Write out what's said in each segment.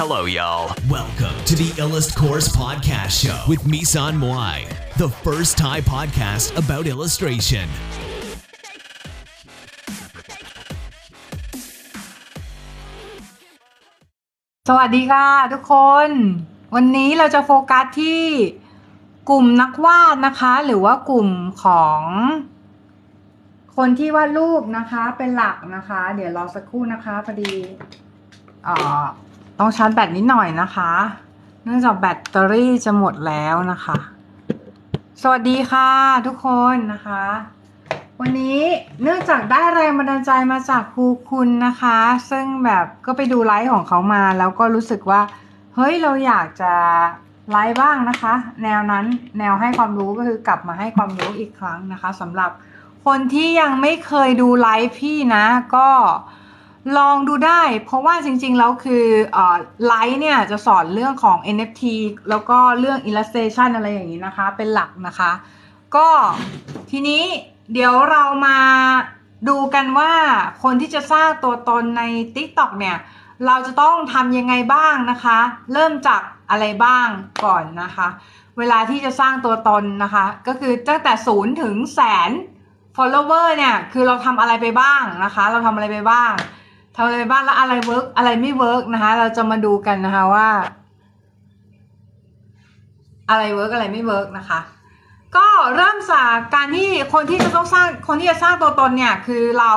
Hello, y'all. Welcome to the Illust Course Podcast Show with Misan Moai, the first Thai podcast about illustration. สวัสดีค่ะทุกคน วันนี้เราจะโฟกัสที่กลุ่มนักวาดนะคะ หรือว่ากลุ่มของคนที่วาดรูปนะคะเป็นหลักนะคะ เดี๋ยวรอสักครู่นะคะพอดีเอ่อ ต้องชาร์จแบตนิดหน่อยนะคะ เนื่องจากแบตเตอรี่จะหมดแล้วนะคะ สวัสดีค่ะทุกคนนะคะ วันนี้เนื่องจากได้แรงบันดาลใจมาจากครูคุณนะคะ ซึ่งแบบก็ไปดูไลฟ์ของเขามา แล้วก็รู้สึกว่า เฮ้ยเราอยากจะไลฟ์บ้างนะคะ แนวนั้นแนวให้ความรู้ก็คือกลับมาให้ความรู้อีกครั้งนะคะสำหรับคนที่ยังไม่เคยดูไลฟ์พี่นะก็ ลองดูได้ เพราะว่าจริงๆ แล้วคือไลฟ์เนี่ยจะสอนเรื่องของ NFT แล้วก็เรื่อง illustration อะไรอย่างนี้นะคะ เป็นหลักนะคะ ก็ทีนี้เดี๋ยวเรามาดูกันว่าคนที่จะสร้างตัวตนใน TikTok เนี่ย เราจะต้องทำยังไงบ้างนะคะ เริ่มจากอะไรบ้างก่อนนะคะ เวลาที่จะสร้างตัวตนนะคะ ก็คือตั้งแต่ศูนย์ถึงแสน follower เนี่ย คือเราทำอะไรไปบ้างนะคะ เราทำอะไรไปบ้าง ทำอะไรบ้างแล้วอะไร work อะไรไม่ work นะคะ เราจะมาดูกันนะคะว่า อะไร work อะไรไม่ work นะคะ ก็เริ่มจากการที่คนที่จะต้องสร้างคนที่จะสร้างตัวตนเนี่ย คือเรา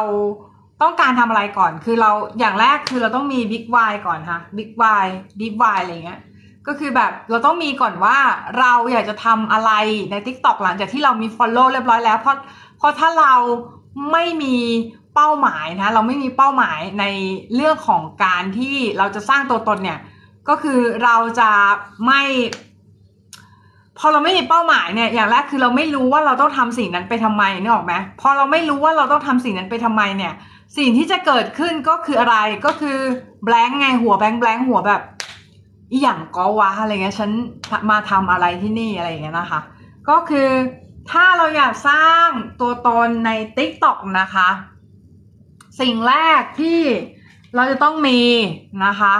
ต้องการทำอะไรก่อน คือเราอย่างแรกคือเราต้องมี Big Why ก่อนค่ะ Big Why Deep Why อะไรเงี้ย ก็คือแบบเราต้องมีก่อนว่าเราอยากจะทำอะไรใน TikTok หลังจากที่เรามี Follow เรียบร้อยแล้ว เพราะเพราะถ้าเราไม่มี เป้าหมายนะเราไม่มีเป้าหมายในเรื่องของการที่เราจะสร้างตัวตนเนี่ย ก็คือเราจะไม่พอเราไม่มีเป้าหมายเนี่ยอย่างแรกคือเราไม่รู้ว่าเราต้องทำสิ่งนั้นไปทำไมนึกออกไหมพอเราไม่รู้ว่าเราต้องทำสิ่งนั้นไปทำไมเนี่ย สิ่งที่จะเกิดขึ้นก็คืออะไรก็คือแบงค์ไงหัวแบงค์แบงค์หัวแบบอีหยังก็วะอะไรเงี้ยฉันมาทำอะไรที่นี่อะไรเงี้ยนะคะ ก็คือถ้าเราอยากสร้างตัวตนใน TikTok นะคะ สิ่งแรกที่เราจะต้องมีนะคะ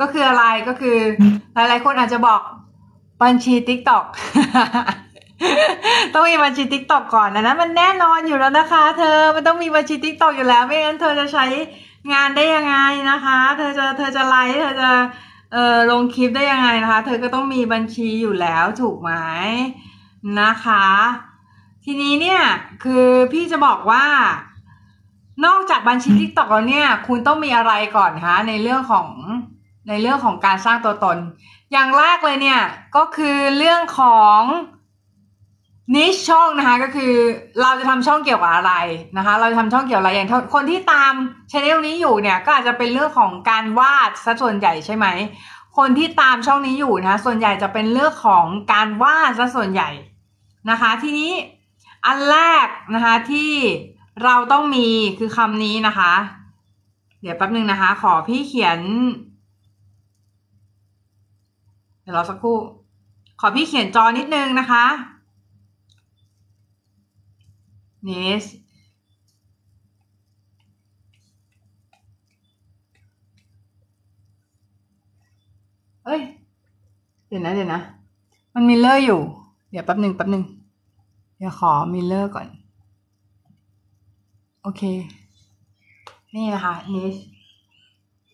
ก็คืออะไรก็คือ หลายๆคนอาจจะบอกบัญชี TikTok ต้องมีบัญชี TikTok ก่อนนะนะมันแน่นอนอยู่แล้วนะคะ เธอมันต้องมีบัญชี TikTok อยู่แล้ว ไม่งั้นเธอจะใช้งานได้ยังไงนะคะ เธอจะเธอจะไลฟ์เธอจะเอ่อลงคลิปได้ยังไงนะคะ เธอก็ต้องมีบัญชีอยู่แล้วถูกไหมนะคะ ทีนี้เนี่ยคือพี่จะบอกว่า นอกจากบัญชี TikTok แล้วเนี่ย คุณต้องมีอะไรก่อนคะในเรื่องของในเรื่องของการสร้างตัวตน อย่างแรกเลยเนี่ย ก็คือเรื่องของนิชช่องนะคะ ก็คือเราจะทำช่องเกี่ยวกับอะไรนะคะ เราจะทำช่องเกี่ยวกับอะไรอย่างคนที่ตามช anel นี้อยู่เนี่ย ก็อาจจะเป็นเรื่องของการวาดซะส่วนใหญ่ใช่ไหมคนที่ตามช่องนี้อยู่นะ ส่วนใหญ่จะเป็นเรื่องของการวาดซะส่วนใหญ่นะคะ ทีนี้อันแรกนะคะที่ เราต้องมีคือคำนี้นะคะ เดี๋ยวแป๊บนึงนะคะ ขอพี่เขียน เดี๋ยวรอสักครู่ ขอพี่เขียนจอนิดนึงนะคะ this เอ้ย เดี๋ยวนะเดี๋ยวนะ มัน mirror อยู่ เดี๋ยวแป๊บหนึ่งแป๊บหนึ่งเดี๋ยวขอ mirror ก่อน โอเค นี่นะคะ niche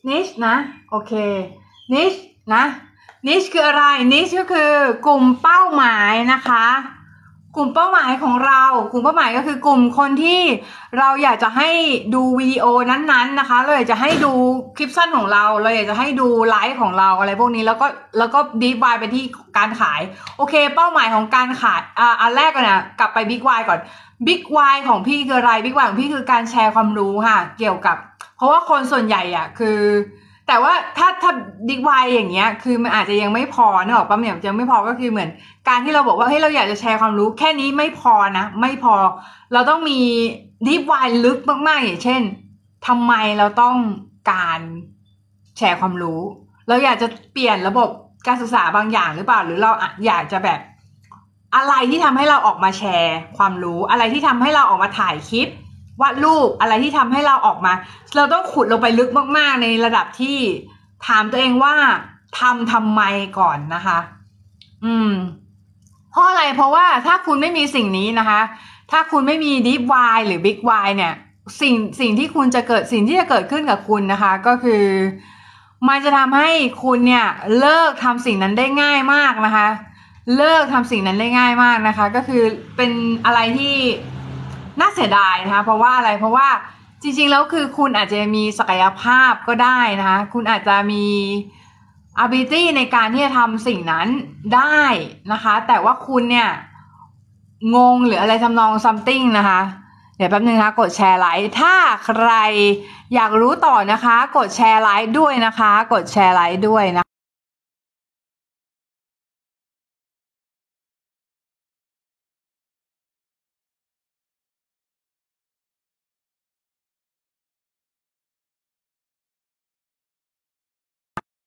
niche นะ โอเค niche นะ niche คืออะไร niche ก็คือกลุ่มเป้าหมายนะคะ กลุ่มเป้าหมายของเรา กลุ่มเป้าหมายก็คือกลุ่มคนที่เราอยากจะให้ดูวิดีโอนั้นๆนะคะ เราอยากจะให้ดูคลิปสั้นของเรา เราอยากจะให้ดูไลฟ์ของเราอะไรพวกนี้แล้วก็แล้วก็ดีฟายไปที่การขาย โอเค เป้าหมายของการขายอ่าอันแรกก่อนนะกลับไปบิ๊กวก่อนบิ๊กวของพี่คืออะไรบิ๊กวของพี่คือการแชร์ความรู้ค่ะ เกี่ยวกับ เพราะว่าคนส่วนใหญ่อะคือ แต่ว่าถ้าถ้าดิกไวอย่างเงี้ย คือมันอาจจะยังไม่พอเนอะปั๊มเนี่ยยังไม่พอก็คือเหมือน การที่เราบอกว่าเฮ้ยเราอยากจะแชร์ความรู้ แค่นี้ไม่พอนะ ไม่พอ เราต้องมีดิฟไวลึกมากๆอย่างเช่นทำไมเราต้องการแชร์ความรู้ เราอยากจะเปลี่ยนระบบการศึกษาบางอย่างหรือเปล่า หรือเราอยากจะแบบอะไรที่ทำให้เราออกมาแชร์ความรู้ อะไรที่ทำให้เราออกมาถ่ายคลิป วาดรูปอะไรที่ทำให้เราออกมา เราต้องขุดลงไปลึกมาก ๆ ในระดับที่ถามตัวเองว่าทำทำไมก่อนนะคะ อืม เพราะอะไรเพราะว่าถ้าคุณไม่มีสิ่งนี้นะคะ ถ้าคุณไม่มี deep why หรือ big why เนี่ย สิ่งสิ่งที่คุณจะเกิดสิ่งที่จะเกิดขึ้นกับคุณนะคะ ก็คือ มันจะทำให้คุณเนี่ยเลิกทำสิ่งนั้นได้ง่ายมากนะคะ เลิกทำสิ่งนั้นได้ง่ายมากนะคะ ก็คือเป็นอะไรที่ น่าเสียดายนะคะเพราะว่าอะไรเพราะว่าจริงๆแล้วคือคุณอาจจะมีศักยภาพก็ได้นะคะคุณอาจจะมี ability ในการที่จะทำสิ่งนั้นได้นะคะ แต่ว่าคุณเนี่ยงงหรืออะไรทำนอง something นะคะเดี๋ยวแป๊บนึงนะคะกดแชร์ไลค์ถ้าใครอยากรู้ต่อนะคะ กดแชร์ไลค์ด้วยนะคะ กดแชร์ไลค์ด้วยนะ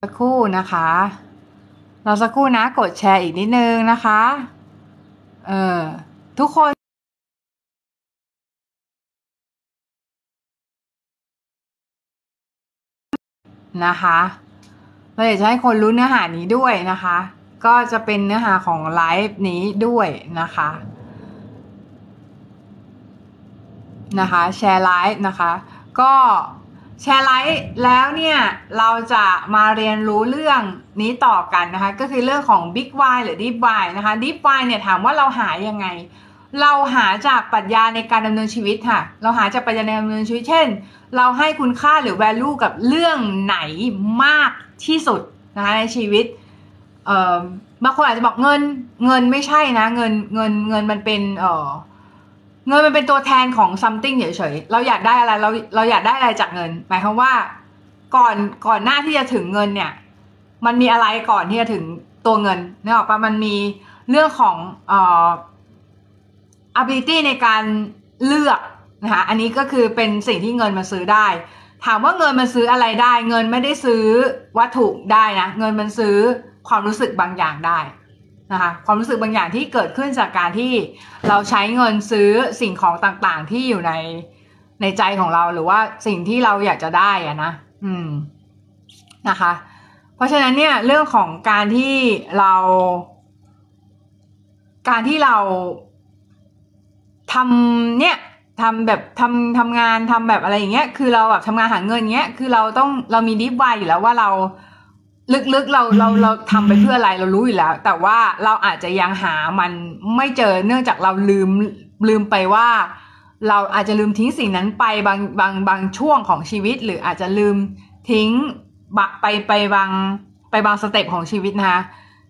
สักครู่นะคะ เราสักครู่นะกดแชร์อีกนิดนึงนะคะ เออทุกคนนะคะเราอยากจะให้คนรู้เนื้อหานี้ด้วยนะคะ ก็จะเป็นเนื้อหาของไลฟ์นี้ด้วยนะคะ นะคะ แชร์ไลฟ์นะคะ ก็ แชร์ไลฟ์แล้วเนี่ยเราจะมาเรียนรู้เรื่องนี้ต่อกันนะคะ ก็คือเรื่องของ Big Y หรือ Deep Y นะคะ Deep Y เนี่ยถามว่าเราหายังไง เราหาจากปรัชญาในการดำเนินชีวิตค่ะ เราหาจากปรัชญาในการดำเนินชีวิต เช่น เราให้คุณค่าหรือ value กับเรื่องไหนมากที่สุดนะคะในชีวิตบางคนอาจจะบอกเงินเงินไม่ใช่นะ เงินเงินเงินมันเป็นเออ เงินมันเป็นตัวแทนของ something เฉยๆ เราอยากได้อะไร เราเราอยากได้อะไรจากเงิน หมายความว่า ก่อนก่อนหน้าที่จะถึงเงินเนี่ย มันมีอะไรก่อนที่จะถึงตัวเงินนึกออกปะมันมีเรื่องของเอ่อ ability ในการเลือกนะคะอันนี้ก็คือเป็นสิ่งที่เงินมาซื้อได้ ถามว่าเงินมันซื้ออะไรได้ เงินไม่ได้ซื้อวัตถุได้นะ เงินมันซื้อความรู้สึกบางอย่างได้ นะคะความรู้สึกบางอย่างที่เกิดขึ้นจากการที่เราใช้เงินซื้อสิ่งของต่างๆ ที่อยู่ในในใจของเราหรือว่าสิ่งที่เราอยากจะได้อะนะอืมนะคะ เพราะฉะนั้นเนี่ยเรื่องของการที่เรา การที่เราทำเนี่ยทำแบบทำทำงานทำแบบอะไรอย่างเงี้ยคือเราแบบทำงานหาเงินเงี้ยคือเราต้องเรามีดิฟไวอยู่แล้วว่าเรา ลึกๆเราเราเราทำไปเพื่ออะไรเรารู้อยู่แล้ว แต่ว่าเราอาจจะยังหามันไม่เจอเนื่องจากเราลืมลืมไปว่า เราอาจจะลืมทิ้งสิ่งนั้นไปบางบางบางช่วงของชีวิต หรืออาจจะลืมทิ้งบะไปไปบางไปบาง step ของชีวิตนะคะ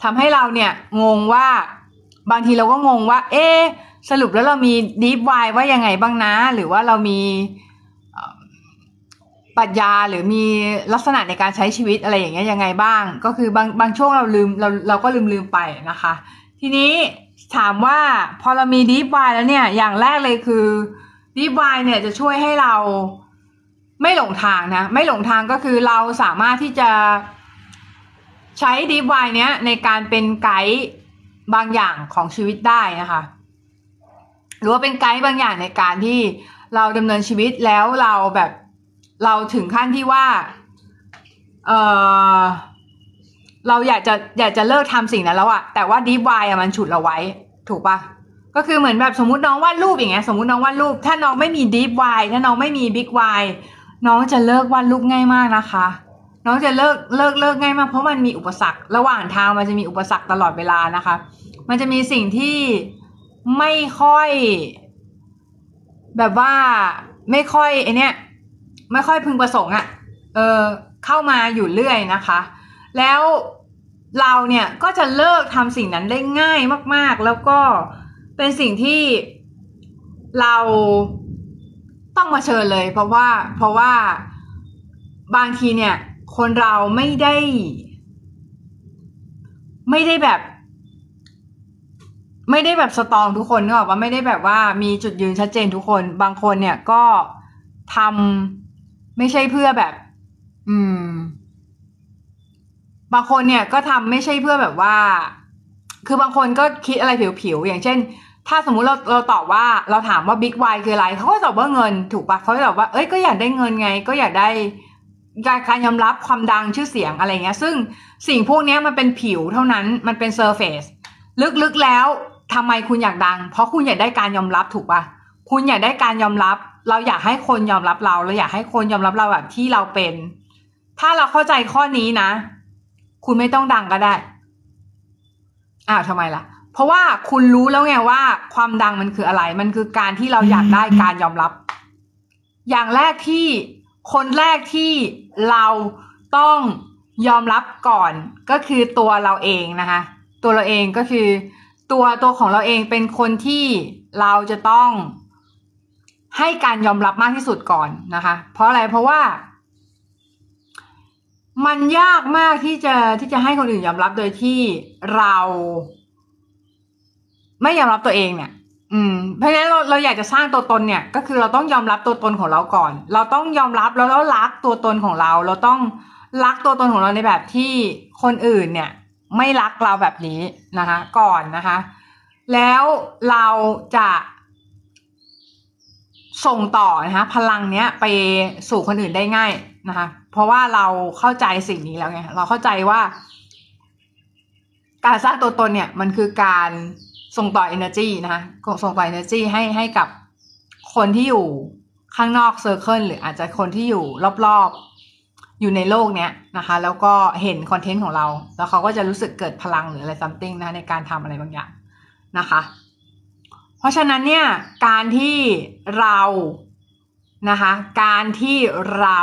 ทำให้เราเนี่ยงงว่าบางทีเราก็งงว่า เอ๊ะสรุปแล้วเรามี deep why ว่ายังไงบ้างนะ หรือว่าเรามี ปรัชญาหรือมีลักษณะในการใช้ชีวิตอะไรอย่างเงี้ยยังไงบ้าง ก็คือบางบางช่วงเราลืมเราเราก็ลืมลืมไปนะคะ ทีนี้ถามว่าพอเรามีดีฟไวแล้วเนี่ย อย่างแรกเลยคือดีฟไวเนี่ยจะช่วยให้เราไม่หลงทางนะ ไม่หลงทางก็คือเราสามารถที่จะใช้ดีฟไวเนี้ยในการเป็นไกด์บางอย่างของชีวิตได้นะคะ หรือว่าเป็นไกด์บางอย่างในการที่เราดำเนินชีวิตแล้วเราแบบ เราถึงขั้นที่ว่า เออเราอยากจะอยากจะเลิกทำสิ่งนั้นแล้วอะแต่ว่าดีฟายอะมันฉุดเราไว้ ถูกปะก็คือเหมือนแบบสมมติน้องวาดรูปอย่างเงี้ยสมมติน้องวาดรูป ถ้าน้องไม่มีดีฟายถ้าน้องไม่มีบิ๊กวายน้องจะเลิกวาดรูปง่ายมากนะคะ น้องจะเลิกเลิกเลิกง่ายมากเพราะมันมีอุปสรรค ระหว่างทางมันจะมีอุปสรรคตลอดเวลานะคะ มันจะมีสิ่งที่ไม่ค่อย แบบว่าไม่ค่อยไอเนี้ย ไม่ค่อยพึงประสงค์อะ่ะเออเข้ามาอยู่เรื่อยนะคะ แล้วเราเนี่ยก็จะเลิกทำสิ่งนั้นได้ง่ายมาก ๆ แล้วก็เป็นสิ่งที่เราต้องมาเชิญเลย เพราะว่าเพราะว่าบางทีเนี่ย คนเราไม่ได้ ไม่ได้แบบ ไม่ได้แบบสตองทุกคนนึกออกว่าไม่ได้แบบว่ามีจุดยืนชัดเจนทุกคน บางคนเนี่ยก็ทำ ไม่ใช่เพื่อแบบ อืม บางคนเนี่ยก็ทำไม่ใช่เพื่อแบบว่า คือบางคนก็คิดอะไรผิวๆอย่างเช่น ถ้าสมมุติเราเราตอบว่าเราถามว่าบิ๊กวคืออะไรเขาก็ตอบว่าเงินถูกปะเขาตอบว่าเอ้ยก็อยากได้เงินไง ก็อยากได้การการยอมรับความดังชื่อเสียงอะไรเงี้ย ซึ่งสิ่งพวกนี้มันเป็นผิวเท่านั้นมันเป็นเซอร์เฟซลึกๆแล้วทำไมคุณอยากดัง เพราะคุณอยากได้การยอมรับถูกปะคุณอยากได้การยอมรับ เราอยากให้คนยอมรับเรา เราอยากให้คนยอมรับเราแบบที่เราเป็น ถ้าเราเข้าใจข้อนี้นะ คุณไม่ต้องดังก็ได้ อ้าวทำไมล่ะ เพราะว่าคุณรู้แล้วไงว่า ความดังมันคืออะไร มันคือการที่เราอยากได้การยอมรับ อย่างแรกที่คนแรกที่เราต้องยอมรับก่อนก็คือตัวเราเองนะคะ ตัวเราเองก็คือ ตัวตัวของเราเองเป็นคนที่เราจะต้อง ให้การยอมรับมากที่สุดก่อนนะคะ เพราะอะไรเพราะว่า มันยากมากที่จะที่จะให้คนอื่นยอมรับโดยที่เรา ไม่ยอมรับตัวเองเนี่ย อืม เพราะฉะนั้นเราเราอยากจะสร้างตัวตนเนี่ย ก็คือเราต้องยอมรับตัวตนของเราก่อน เราต้องยอมรับแล้วแล้วรักตัวตนของเรา เราต้องรักตัวตนของเราในแบบที่คนอื่นเนี่ย ไม่รักเราแบบนี้นะคะ ก่อนนะคะ แล้วเราจะ ส่งต่อนะคะพลังเนี้ยไปสู่คนอื่นได้ง่ายนะคะ เพราะว่าเราเข้าใจสิ่งนี้แล้วไงเราเข้าใจว่า การสร้างตัวตนเนี่ยมันคือการส่งต่อ energy นะคะส่งต่อ energy ให้ให้กับคนที่อยู่ข้างนอกเซอร์เคิลหรืออาจจะคนที่อยู่รอบๆ อยู่ในโลกเนี้ยนะคะ แล้วก็เห็นคอนเทนต์ของเรา แล้วเขาก็จะรู้สึกเกิดพลังหรืออะไรซัมติงนะในการทำอะไรบางอย่างนะคะ เพราะฉะนั้นเนี่ยการที่เรานะคะการที่เรา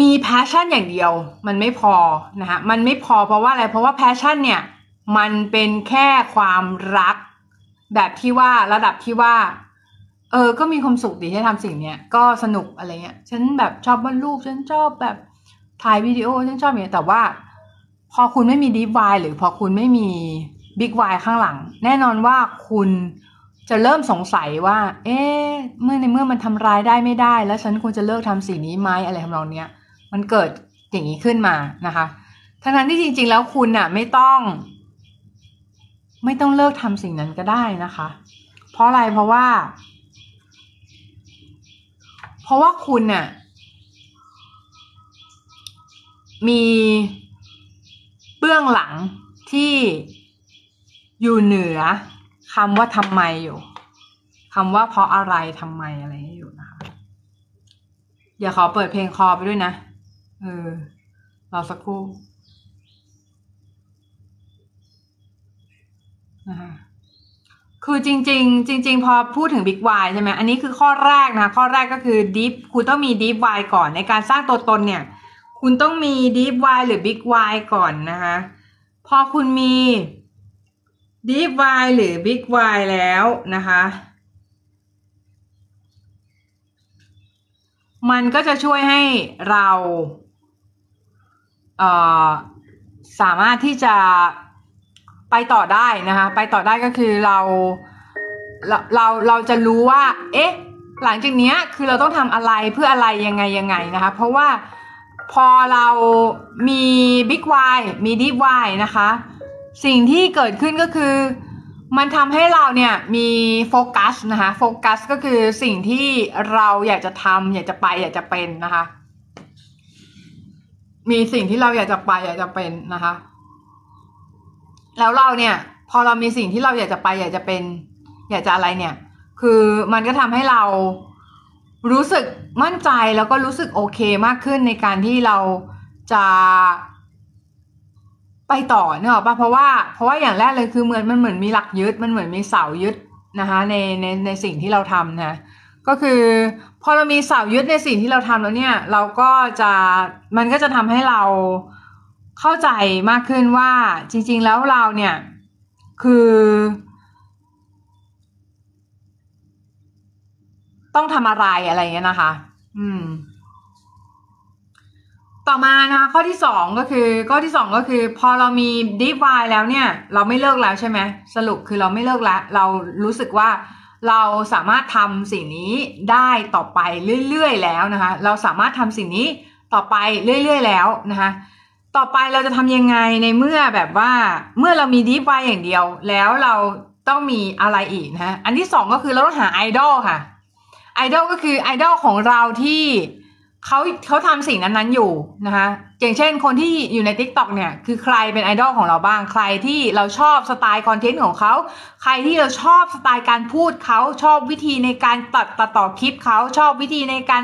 มี passion อย่างเดียวมันไม่พอนะคะมันไม่พอเพราะว่าอะไรเพราะว่า passion เนี่ยมันเป็นแค่ความรัก แบบที่ว่าระดับที่ว่า เออก็มีความสุขดีที่ทำสิ่งเนี้ยก็สนุกอะไรเงี้ยฉันแบบชอบวาดรูปฉันชอบแบบถ่ายวิดีโอฉันชอบอย่างเงี้ยแต่ว่า พอคุณไม่มี deep why หรือพอคุณไม่มี big why ข้างหลัง แน่นอนว่าคุณจะเริ่มสงสัยว่า เอ๊ะเมื่อในเมื่อมันทำรายได้ไม่ได้ แล้วฉันควรจะเลิกทำสิ่งนี้ไหมอะไรทำนองเนี้ยมันเกิดอย่างนี้ขึ้นมานะคะทั้งนั้นที่จริง ๆ แล้วคุณน่ะไม่ต้อง ไม่ต้องเลิกทำสิ่งนั้นก็ได้นะคะ เพราะอะไรเพราะว่า เพราะว่าคุณน่ะมีเบื้องหลังที่ อยู่เหนือคำว่าทำไมอยู่คำว่าเพราะอะไรทำไมอะไรอยู่นะคะอย่าขอเปิดเพลงคอไปด้วยนะ เออรอสักครู่นะคะคือจริง ๆ จริง ๆ พอพูดถึง Big Y ใช่ไหมอันนี้คือข้อแรกนะ ข้อแรกก็คือ Deep คุณต้องมี Deep Y ก่อนในการสร้างตัวตนเนี่ย คุณต้องมี Deep Y หรือ Big Y ก่อนนะคะ พอคุณมี Deep Y หรือ Big Y แล้วนะคะ มันก็จะช่วยให้เราเอ่อสามารถที่จะไปต่อได้นะคะ ไปต่อได้ก็คือเราเราเราเราจะรู้ว่า เอ๊ะ หลังจากนี้คือเราต้องทำอะไรเพื่ออะไรยังไงยังไงนะคะ เพราะว่าพอเรามี Big Y มี Deep Y นะคะ สิ่งที่เกิดขึ้นก็คือ มันทำให้เราเนี่ยมีโฟกัสนะคะโฟกัสก็คือสิ่งที่เราอยากจะทำอยากจะไปอยากจะเป็นนะคะ มีสิ่งที่เราอยากจะไปอยากจะเป็นนะคะ แล้วเราเนี่ย พอเรามีสิ่งที่เราอยากจะไป อยากจะเป็น อยากจะอะไรเนี่ย คือมันก็ทำให้เรารู้สึกมั่นใจแล้วก็รู้สึกโอเคมากขึ้นในการที่เราจะ ไปต่อเนอะป่ะเพราะว่าเพราะว่าอย่างแรกเลยคือเหมือนมันเหมือนมีหลักยึดมันเหมือนมีเสายึดนะคะในในในสิ่งที่เราทำนะก็คือพอเรามีเสายึดในสิ่งที่เราทำแล้วเนี่ยเราก็จะมันก็จะทำให้เราเข้าใจมากขึ้นว่าจริง ๆ แล้วเราเนี่ยคือ ต้องทำอะไรอะไรเงี้ยนะคะ อืม ต่อมานะคะข้อที่สองก็คือข้อที่สองก็คือ พอเรามี deep y แล้วเนี่ย เราไม่เลิกแล้วใช่ไหมสรุปคือเราไม่เลิกแล้ว เรารู้สึกว่าเราสามารถทำสิ่งนี้ได้ต่อไปเรื่อยๆ แล้วนะคะ เราสามารถทำสิ่งนี้ต่อไปเรื่อยๆ แล้วนะคะต่อไปเราจะทำยังไงในเมื่อแบบว่าเมื่อเรามี deep y อย่างเดียว แล้วเราต้องมีอะไรอีกนะอันที่สองก็คือเราต้องหาไอดอลค่ะไอดอลก็คือไอดอลของเราที่ เขาเขาทำสิ่งนั้นๆอยู่นะคะอย่างเช่นคนที่อยู่ใน TikTok เนี่ย คือใครเป็นไอดอลของเราบ้าง ใครที่เราชอบสไตล์คอนเทนต์ของเขา ใครที่เราชอบสไตล์การพูดเขาชอบวิธีในการตัดตัดต่อคลิปเขาชอบวิธีในการ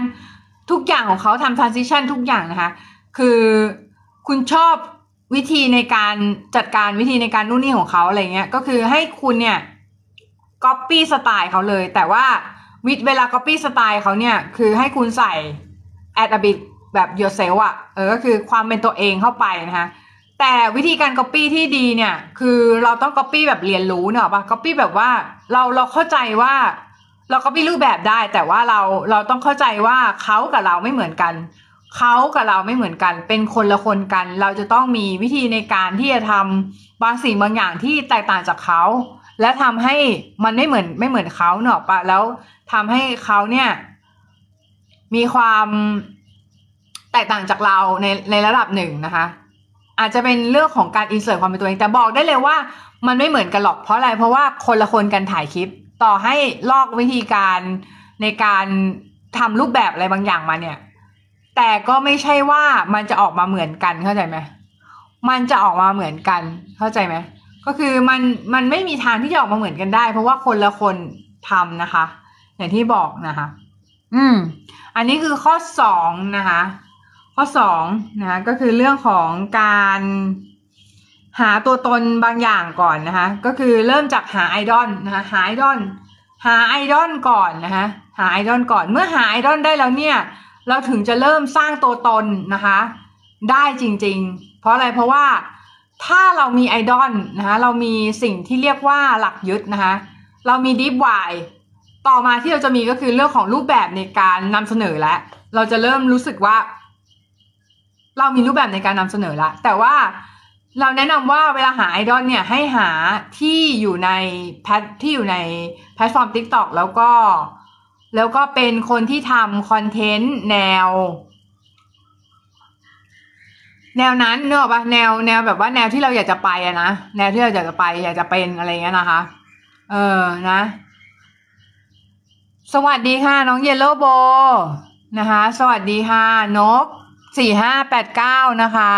ทุกอย่างของเขาทำ transition ทุกอย่างนะคะ คือคุณชอบวิธีในการจัดการวิธีในการนู่นนี่ของเขาอะไรเงี้ย ก็คือให้คุณเนี่ยก๊อปปี้สไตล์เขาเลย แต่ว่าวิเวลาก๊อปปี้สไตล์เขาเนี่ย คือให้คุณใส่ add a bit แบบ yourself อะเออก็คือความเป็นตัวเองเข้าไปนะคะแต่วิธีการ copy ที่ดีเนี่ยคือเราต้อง copy แบบเรียนรู้เนอะปะ copy แบบว่าเราเราเข้าใจว่าเรา copy รูปแบบได้ แต่ว่าเราเราต้องเข้าใจว่าเขากับเราไม่เหมือนกันเขากับเราไม่เหมือนกัน เป็นคนละคนกัน เราจะต้องมีวิธีในการที่จะทำบางสิ่งบางอย่างที่แตกต่างจากเขา และทำให้มันไม่เหมือนไม่เหมือนเขาเนอะปะแล้วทำให้เขาเนี่ย มีความแตกต่างจากเราในในระดับหนึ่งนะคะ อาจจะเป็นเรื่องของการอินเสิร์ตความเป็นตัวเอง แต่บอกได้เลยว่ามันไม่เหมือนกันหรอกเพราะอะไร เพราะว่าคนละคนกันถ่ายคลิป ต่อให้ลอกวิธีการในการทำรูปแบบอะไรบางอย่างมาเนี่ย แต่ก็ไม่ใช่ว่ามันจะออกมาเหมือนกันเข้าใจไหมมันจะออกมาเหมือนกันเข้าใจไหมก็คือมันมันไม่มีทางที่จะออกมาเหมือนกันได้ เพราะว่าคนละคนทำนะคะ อย่างที่บอกนะคะ อืม อันนี้คือข้อสองนะคะ ข้อสองนะคะก็คือเรื่องของการหาตัวตนบางอย่างก่อนนะคะ ก็คือเริ่มจากหาไอดอลนะคะหาไอดอลหาไอดอลก่อนนะคะหาไอดอลก่อนเมื่อหาไอดอลได้แล้วเนี่ย เราถึงจะเริ่มสร้างตัวตนนะคะ ได้จริง ๆ เพราะอะไรเพราะว่าถ้าเรามีไอดอลนะคะเรามีสิ่งที่เรียกว่าหลักยึดนะคะ เรามีดีฟวาย ต่อมาที่เราจะมีก็คือเรื่องของรูปแบบในการนำเสนอแล้วเราจะเริ่มรู้สึกว่า เรามีรูปแบบในการนำเสนอละแต่ว่าเราแนะนำว่าเวลาหาไอดอลเนี่ยให้หาที่อยู่ในแพลตที่อยู่ในแพลตฟอร์ม TikTok แล้วก็ แล้วก็เป็นคนที่ทำคอนเทนต์แนว แนวนั้นเนอะปะแนวแนวแบบว่าแนวที่เราอยากจะไปอะนะแนวที่เราอยากจะไป อยากจะเป็นอะไรเงี้ยนะคะ เออนะ สวัสดีค่ะ น้องเยลโลโบนะคะ สวัสดีค่ะ นกสี่ห้าแปดเก้านะคะ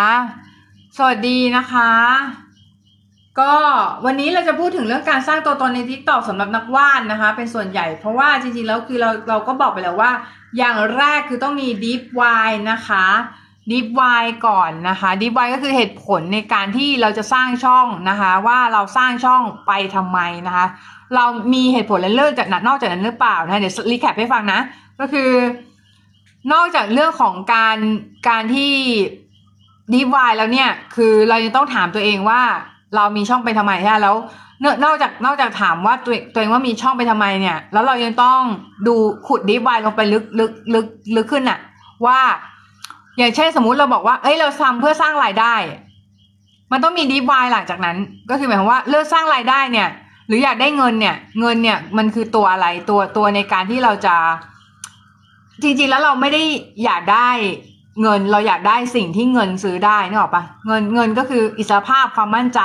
สวัสดีนะคะ ก็วันนี้เราจะพูดถึงเรื่องการสร้างตัวตนใน TikTok สำหรับนักวาดนะคะ เป็นส่วนใหญ่ เพราะว่าจริงๆแล้วคือเราเราก็บอกไปแล้วว่า อย่างแรกคือต้องมี deep why นะคะ deep why ก่อนนะคะ deep why ก็คือเหตุผลในการที่เราจะสร้างช่องนะคะ ว่าเราสร้างช่องไปทำไมนะคะ เรามีเหตุผลและเรื่องจากนั้นนอกจากนั้นหรือเปล่านะเดี๋ยว recap ให้ฟังนะ ก็คือ นอกจากเรื่องของการการที่ดีวายแล้วเนี่ย คือเรายังต้องถามตัวเองว่า เรามีช่องไปทำไมใช่แล้วนอกจากนอกจากถามว่าตัวตัวเองว่ามีช่องไปทำไมเนี่ย แล้วเรายังต้องดูขุดดีวายลงไปลึกลึกลึกลึกขึ้นอะว่า อย่างเช่นสมมุติเราบอกว่า เอ้ยเราทำเพื่อสร้างรายได้ มันต้องมีดีวายหลังจากนั้น ก็คือหมายความว่าเลือกสร้างรายได้เนี่ย หรืออยากได้เงินเนี่ย เงินเนี่ยมันคือตัวอะไรตัวตัวในการที่เราจะ จริงๆแล้วเราไม่ได้อยากได้เงินเราอยากได้สิ่งที่เงินซื้อได้นึกออกปะเงินเงินก็คืออิสรภาพความมั่นใจ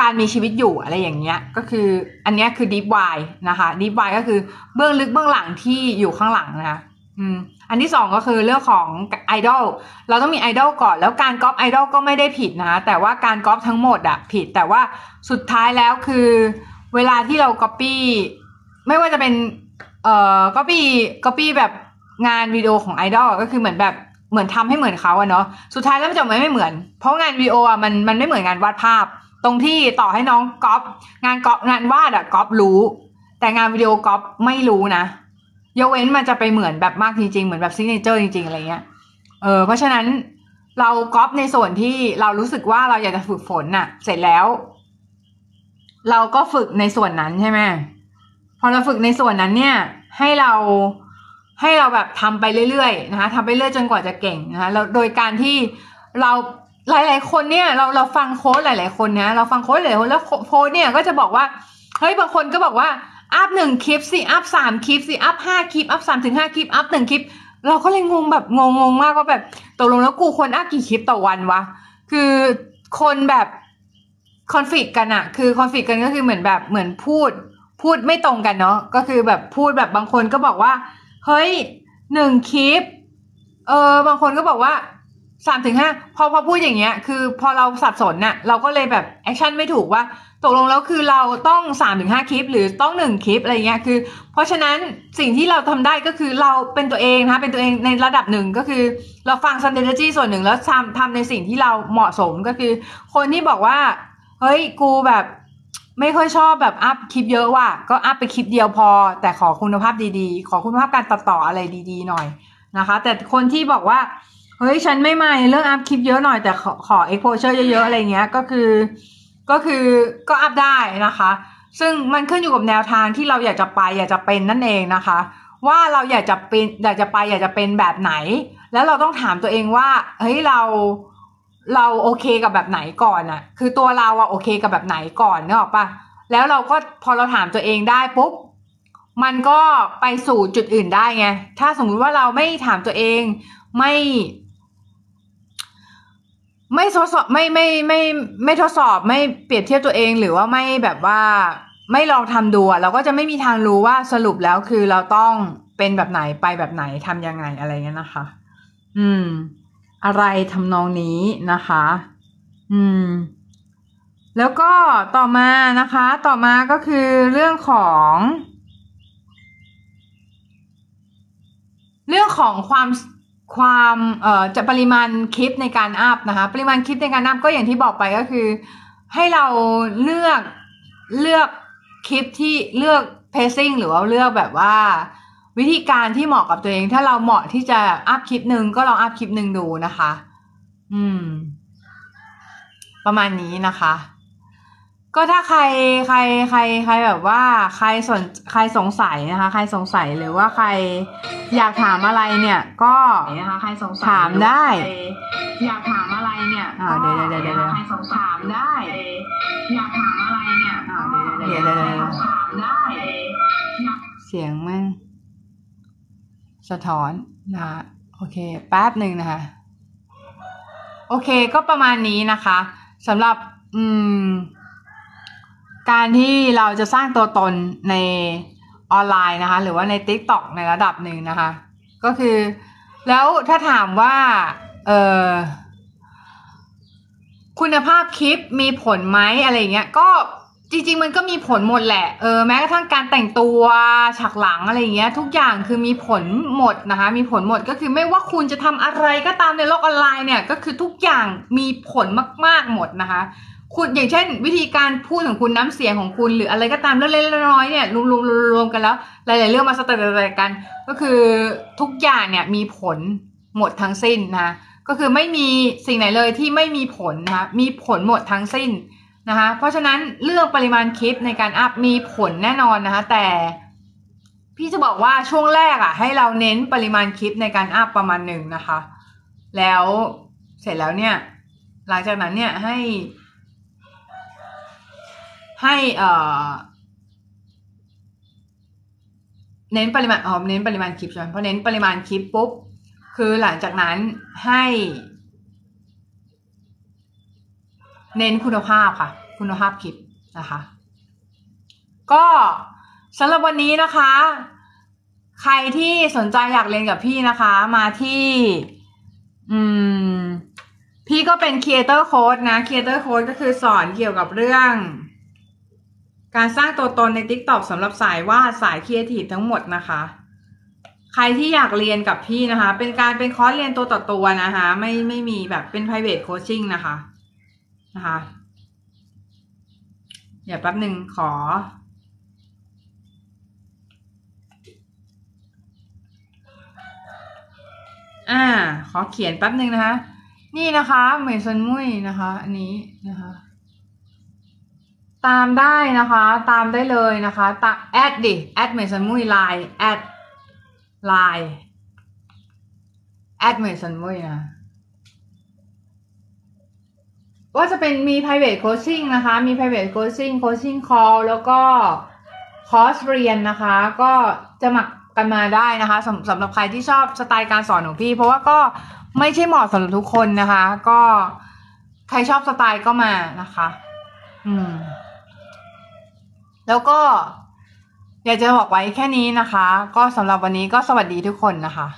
การมีชีวิตอยู่อะไรอย่างเงี้ย ก็คืออันเนี้ยคือดีฟวายนะคะดีฟวายก็คือเบื้องลึกเบื้องหลังที่อยู่ข้างหลังนะคะอืม อันที่สองก็คือเรื่องของไอดอลเราต้องมีไอดอลก่อน แล้วการก๊อปไอดอลก็ไม่ได้ผิดนะ แต่ว่าการก๊อปทั้งหมดอะผิด แต่ว่าสุดท้ายแล้วคือเวลาที่เราก๊อปปี้ไม่ว่าจะเป็นเอ่อก๊อปปี้ก๊อปปี้แบบงานวิดีโอของไอดอลก็คือเหมือนแบบเหมือนทำให้เหมือนเขาอะเนาะสุดท้ายแล้วมันจะไม่ไม่เหมือน เพราะงานวิดีโออะมันมันไม่เหมือนงานวาดภาพ ตรงที่ต่อให้น้องก๊อปงานก๊อปงานวาดอะก๊อปรู้ แต่งานวิดีโอก๊อปไม่รู้นะ ยกเว้นมันจะไปเหมือนแบบมากจริงๆ เหมือนแบบ signature จริงๆ อะไรเงี้ย เออ เพราะฉะนั้นเราก๊อปในส่วนที่เรารู้สึกว่าเราอยากจะฝึกฝนน่ะ เสร็จแล้ว เราก็ฝึกในส่วนนั้นใช่ไหมพอเราฝึกในส่วนนั้นเนี่ย ให้เราให้เราแบบทำไปเรื่อยๆนะคะทำไปเรื่อยจนกว่าจะเก่งนะคะแล้วโดยการที่เราหลายๆคนเนี่ย เราเราฟังโค้ดหลาย ๆคนนะเราฟังโค้ดหลายคนแล้วโค้ดเนี่ยก็จะบอกว่าเฮ้ยบางคนก็บอกว่า อัพหนึ่งคลิปสิอัพสามคลิปสิอัพห้าคลิปอัพสามถึงห้าคลิปอัพหนึ่งคลิป เราก็เลยงงแบบงงงมากว่าแบบตกลงแล้วกูควรอัพกี่คลิปต่อวันวะคือคนแบบคอนฟ lict กันอะคือคอนฟ lict กันก็คือเหมือนแบบเหมือนพูด พูดไม่ตรงกันเนาะก็คือแบบพูดแบบบางคนก็บอกว่า เฮ้ยหนึ่งคลิป เออบางคนก็บอกว่า สามถึงห้าพอพอพูดอย่างเงี้ย คือพอเราสับสนน่ะเราก็เลยแบบแอคชั่นไม่ถูกว่าตกลงแล้วคือเราต้องสามถึงห้าคลิป หรือต้องหนึ่งคลิปอะไรเงี้ยคือ เพราะฉะนั้นสิ่งที่เราทำได้ก็คือเราเป็นตัวเองนะคะเป็นตัวเองในระดับหนึ่งก็คือ เราฟัง strategy ส่วนหนึ่งแล้วทำทำในสิ่งที่เราเหมาะสมก็คือ คนที่บอกว่า เฮ้ยกูแบบไม่ค่อยชอบแบบอัพคลิปเยอะว่ะก็อัพไปคลิปเดียวพอ แต่ขอคุณภาพดีๆ ขอคุณภาพการตัดต่ออะไรดีๆ หน่อยนะคะ แต่คนที่บอกว่า เฮ้ยฉันไม่ไม่เรื่องอัพคลิปเยอะหน่อยแต่ขอขอ exposure เยอะๆอะไรเงี้ยก็คือก็คือก็อัพได้นะคะ ซึ่งมันขึ้นอยู่กับแนวทางที่เราอยากจะไปอยากจะเป็นนั่นเองนะคะ ว่าเราอยากจะเป็นอยากจะไปอยากจะเป็นแบบไหน แล้วเราต้องถามตัวเองว่าเฮ้ยเราเราโอเคกับแบบไหนก่อนอะคือตัวเราอะโอเคกับแบบไหนก่อนเนอะปะแล้วเราก็พอเราถามตัวเองได้ปุ๊บมันก็ไปสู่จุดอื่นได้ไง ถ้าสมมุติว่าเราไม่ถามตัวเอง ไม่ ไม่ทดสอบไม่ไม่ไม่ไม่ทดสอบไม่เปรียบเทียบตัวเองหรือว่าไม่แบบว่าไม่ลองทำดูเราก็จะไม่มีทางรู้ว่าสรุปแล้วคือเราต้องเป็นแบบไหนไปแบบไหนทำยังไงอะไรเงี้ยนะคะ อืม อะไรทำนองนี้นะคะ อืม แล้วก็ต่อมานะคะ ต่อมาก็คือเรื่องของ เรื่องของความ ความเอ่อจะปริมาณคลิปในการอัพนะคะ ปริมาณคลิปในการอัพก็อย่างที่บอกไปก็คือ ให้เราเลือกเลือกคลิปที่เลือก pacing หรือว่าเลือกแบบว่า วิธีการที่เหมาะกับตัวเอง ถ้าเราเหมาะที่จะอัพคลิปหนึ่งก็ลองอัพคลิปหนึ่งดูนะคะ อืม ประมาณนี้นะคะ ก็ถ้าใครใครใครใครแบบว่าใครสนใครสงสัยนะคะ ใครสงสัยหรือว่าใครอยากถามอะไรเนี่ย ก็นะคะใครสงสัยถามได้ อยากถามอะไรเนี่ยอ่าเดี๋ยวเดี๋ยวเดี๋ยวเดี๋ยวใครสงสัยถามได้อยากถามอะไรเนี่ยอ่าเดี๋ยวเดี๋ยวเดี๋ยวเดี๋ยวถามได้อยากเสียงมันสะท้อนนะคะโอเคแป๊บหนึ่งนะคะ โอเคก็ประมาณนี้นะคะสำหรับ อืม การที่เราจะสร้างตัวตนในออนไลน์นะคะ หรือว่าใน TikTok ในระดับหนึ่งนะคะ ก็คือ แล้วถ้าถามว่าเออคุณภาพคลิปมีผลไหมอะไรเงี้ยก็จริง ๆ มันก็มีผลหมดแหละเออแม้กระทั่งการแต่งตัวฉากหลังอะไรเงี้ย ทุกอย่างคือมีผลหมดนะคะ มีผลหมดก็คือไม่ว่าคุณจะทำอะไรก็ตามในโลกออนไลน์เนี่ย ก็คือทุกอย่างมีผลมาก ๆหมดนะคะ คุณอย่างเช่น วิธีการพูดของคุณน้ำเสียงของคุณหรืออะไรก็ตามเล็กๆน้อยๆเนี่ยรวมๆรวมๆกันแล้ว หลายๆเรื่องมาสแตนดกัน ก็คือทุกอย่างเนี่ยมีผลหมดทั้งสิ้นนะคะก็คือไม่มีสิ่งไหนเลยที่ไม่มีผลนะคะมีผลหมดทั้งสิ้นนะคะเพราะฉะนั้นเรื่องปริมาณคลิปในการอัพมีผลแน่นอนนะคะแต่พี่จะบอกว่าช่วงแรกอะ ให้เราเน้นปริมาณคลิปในการอัพประมาณหนึ่งนะคะ แล้วเสร็จแล้วเนี่ย หลังจากนั้นเนี่ยให้ ให้เน้นปริมาณอ๋อเน้นปริมาณคลิปใช่ไหมพอเน้นปริมาณคลิปปุ๊บ คือหลังจากนั้นให้ เน้นคุณภาพค่ะ คุณภาพคลิปนะคะ ก็สำหรับวันนี้นะคะ ใครที่สนใจอยากเรียนกับพี่นะคะ มาที่ อืม พี่ก็เป็น Creator Coach นะ Creator Coach ก็คือสอนเกี่ยวกับเรื่อง การสร้างตัวตนใน TikTok สำหรับสายวาดสายครีเอทีฟทั้งหมดนะคะ ใครที่อยากเรียนกับพี่นะคะ เป็นการเป็นคอร์สเรียนตัวต่อตัวนะคะ ไม่ไม่มีแบบเป็น private coaching นะคะนะคะเดี๋ยวแป๊บหนึ่งขอ อ่า ขอเขียนแป๊บหนึ่งนะคะ นี่นะคะ เหมยซันมุ้ยนะคะ อันนี้นะคะ ตามได้นะคะ ตามได้เลยนะคะตาแอดดิแอดเมยซันมุยไลน์แอดไลน์แอดเมยซันมุยนะว่าจะเป็นมี private coaching นะคะ มี private coaching coaching call แล้วก็คอร์สเรียนนะคะ ก็จะหมักกันมาได้นะคะสำสำหรับใครที่ชอบสไตล์การสอนของพี่ เพราะว่าก็ไม่ใช่เหมาะสำหรับทุกคนนะคะ ก็ใครชอบสไตล์ก็มานะคะ อืม แล้วก็อยากจะบอกไว้แค่นี้นะคะ ก็สำหรับวันนี้ก็สวัสดีทุกคนนะคะ